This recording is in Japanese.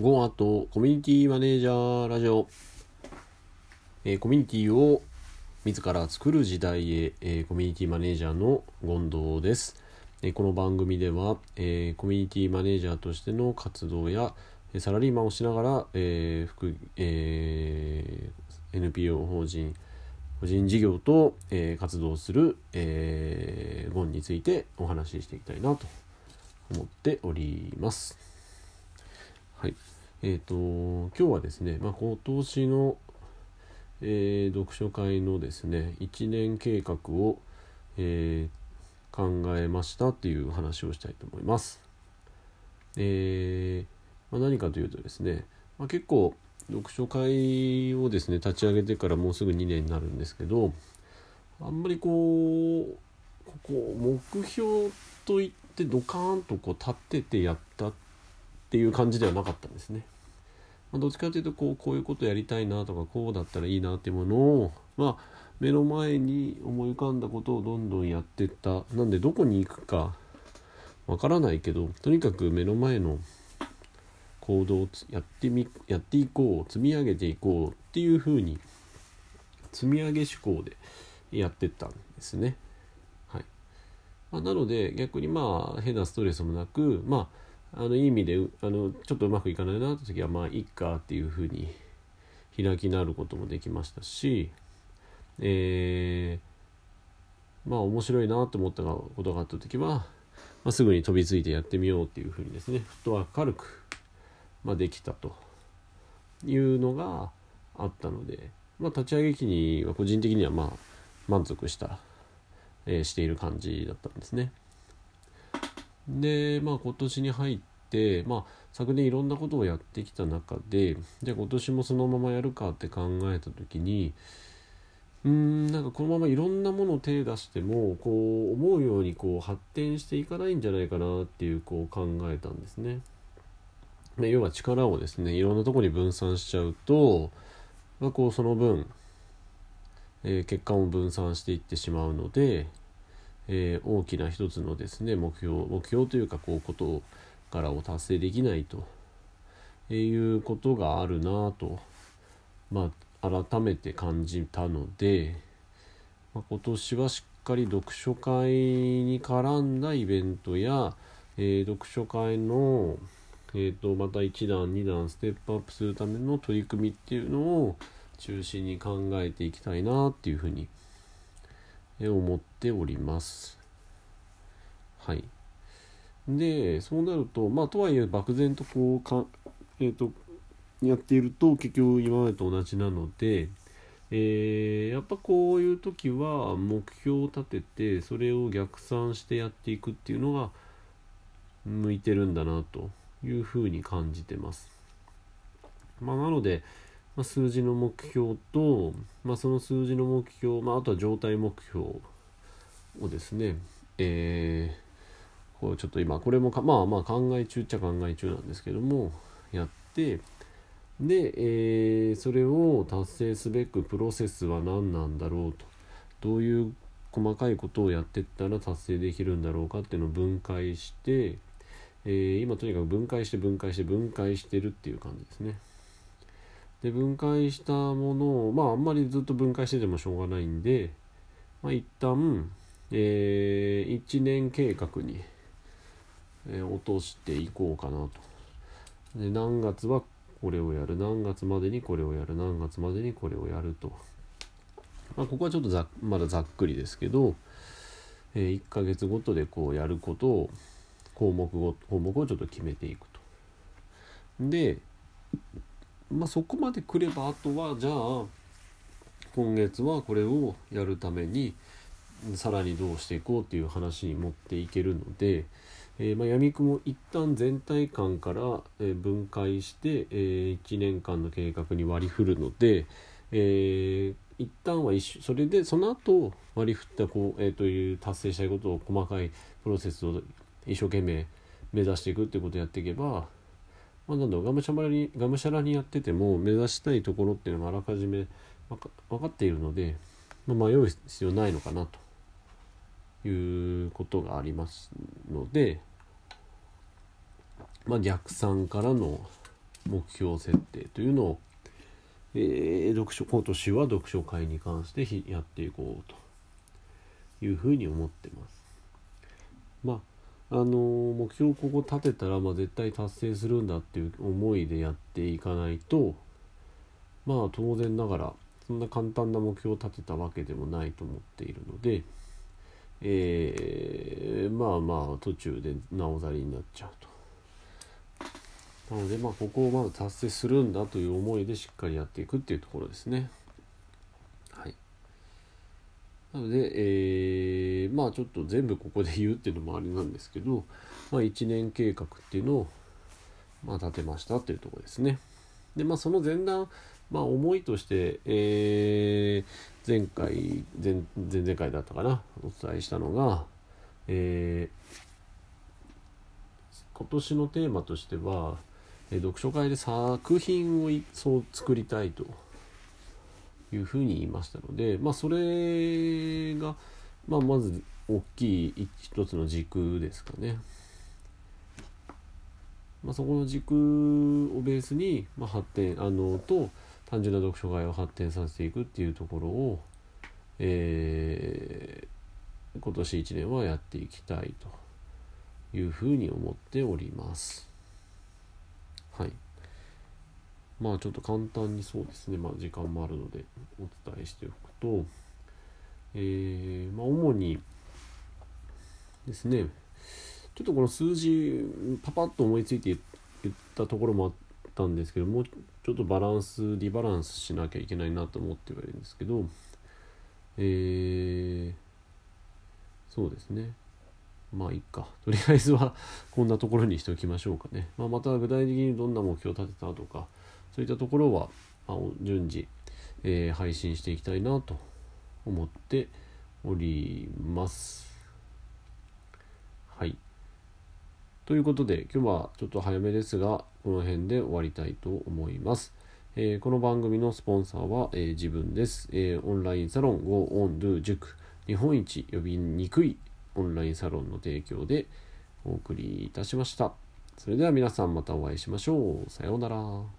ゴアとコミュニティマネージャーラジオ、えー、コミュニティを自ら作る時代へ、えー、コミュニティマネージャーの権藤です、えー、この番組では、えコミュニティマネージャーとしての活動やサラリーマンをしながら、え副え NPO 法人個人事業と、え活動する、えー、ゴンについてお話ししていきたいなと思っております。はい。えっ、ー、と、今日はですね、まあ、今年の、えー、読書会のですね、1年計画を、えー、考えましたっていう話をしたいと思います。えまあ、何かというとですね、まあ、結構読書会をですね立ち上げてからもうすぐ2年になるんですけどあんまりこうここ目標といってドカーンとこう立っててやったってていう感じではなかったんですね。まあ、どっちかというとこうこういうことやりたいなとかこうだったらいいなっていうものをまあ目の前に思い浮かんだことをどんどんやってったなんでどこに行くかわからないけどとにかく目の前の行動をやってみやっていこう積み上げていこうっていうふうに積み上げ思考でやってったんですね。はいまあ、なので逆にまあ変なストレスもなくまああのいい意味であのちょっとうまくいかないなって時はまあいっかっていうふうに開きなることもできましたし、えー、まあ面白いなと思ったことがあった時は、まあ、すぐに飛びついてやってみようっていうふうにですねフットワーク軽くまあ、できたというのがあったので、まあ、立ち上げ期には個人的にはまあ満足した、えー、している感じだったんですね。で、まあ、今年に入って、まあ、昨年いろんなことをやってきた中でじゃあ今年もそのままやるかって考えた時にうんなんかこのままいろんなものを手出してもこう思うようにこう発展していかないんじゃないかなっていうこう考えたんですね。要は力をですねいろんなとこに分散しちゃうと、まあ、こうその分、えー、結果も分散していってしまうので、えー、大きな一つのですね目標目標というかこうことからを達成できないとえいうことがあるなと、まあ、改めて感じたので、まあ、今年はしっかり読書会に絡んだイベントや、えー、読書会のえーと、また1段2段ステップアップするための取り組みっていうのを中心に考えていきたいなっていうふうに思います思っております。はい。でそうなるとまあとはいえ漠然とこうかえっ、ー、とやっていると結局今までと同じなので、えー、やっぱこういう時は目標を立ててそれを逆算してやっていくっていうのが向いてるんだなというふうに感じてます。まあ、なので、まあ、数字の目標と、まあ、その数字の目標、まあ、あとは状態目標をですね、えー、こうちょっと今これもまあまあ考え中っちゃ考え中なんですけどもやってで、えー、それを達成すべくプロセスは何なんだろうとどういう細かいことをやってったら達成できるんだろうかっていうのを分解してえー、今とにかく分解して分解して分解してるっていう感じですね。で分解したものをまああんまりずっと分解しててもしょうがないんで、まあ、一旦、えー、1年計画に、えー、落としていこうかなと。で何月はこれをやる何月までにこれをやる何月までにこれをやると。まあ、ここはちょっとざまだざっくりですけど、えー、1ヶ月ごとでこうやることを項目を項目をちょっと決めていくと。で、まあ、そこまでくればあとはじゃあ今月はこれをやるためにさらにどうしていこうっていう話に持っていけるので、えー、まあ、闇雲一旦全体感から、え分解して、え、1年間の計画に割り振るので、えー、一旦は一緒それでその後割り振ったこう、えー、という達成したいことを細かいプロセスを一生懸命目指していくってことをやっていけば、まあ、なんだろがむしゃらにがむしゃらにやってても目指したいところっていうのがあらかじめ分か分かっているので、まあ、迷う必要ないのかなということがありますので、まあ、逆算からの、目標設定というのを、えー、読書今年は読書会に関してやっていこうというふうに思ってます。まああの目標をここ立てたら、まあ、絶対達成するんだっていう思いでやっていかないとまあ当然ながらそんな簡単な目標を立てたわけでもないと思っているので、えー、まあまあ途中でなおざりになっちゃうと。なのでまあここをまず達成するんだという思いでしっかりやっていくっていうところですね。なので、えー、まあちょっと全部ここで言うっていうのもあれなんですけど、まあ1年計画っていうのを、まあ、立てましたっていうところですね。でまあその前段まあ思いとして、えー、前回前前々回だったかなお伝えしたのが、えー、今年のテーマとしては、えー、読書会で作品をそう作りたいというふうに言いましたので、まあ、それが、まあ、まず大きい一つの軸ですかね。まあ、そこの軸をベースに、まあ、発展あのと単純な読書会を発展させていくっていうところを、えー、今年1年はやっていきたいというふうに思っております。はい。まあちょっと簡単にそうですね、まあ時間もあるのでお伝えしておくと、えー、まあ主にですね、ちょっとこの数字パパッと思いついて言ったところもあったんですけどもうちょっとバランスリバランスしなきゃいけないなと思ってはいるんですけどえー、そうですね。まあいいか。とりあえずはこんなところにしておきましょうかね、まあ、また具体的にどんな目標を立てたとかそういったところは、まあ、順次、えー、配信していきたいなと思っておりますはいということで今日はちょっと早めですがこの辺で終わりたいと思います。えー、この番組のスポンサーは、えー、自分です、えー、オンラインサロン GoOnDo 塾日本一呼びにくいオンラインサロンの提供でお送りいたしました。それでは皆さんまたお会いしましょう。さようなら。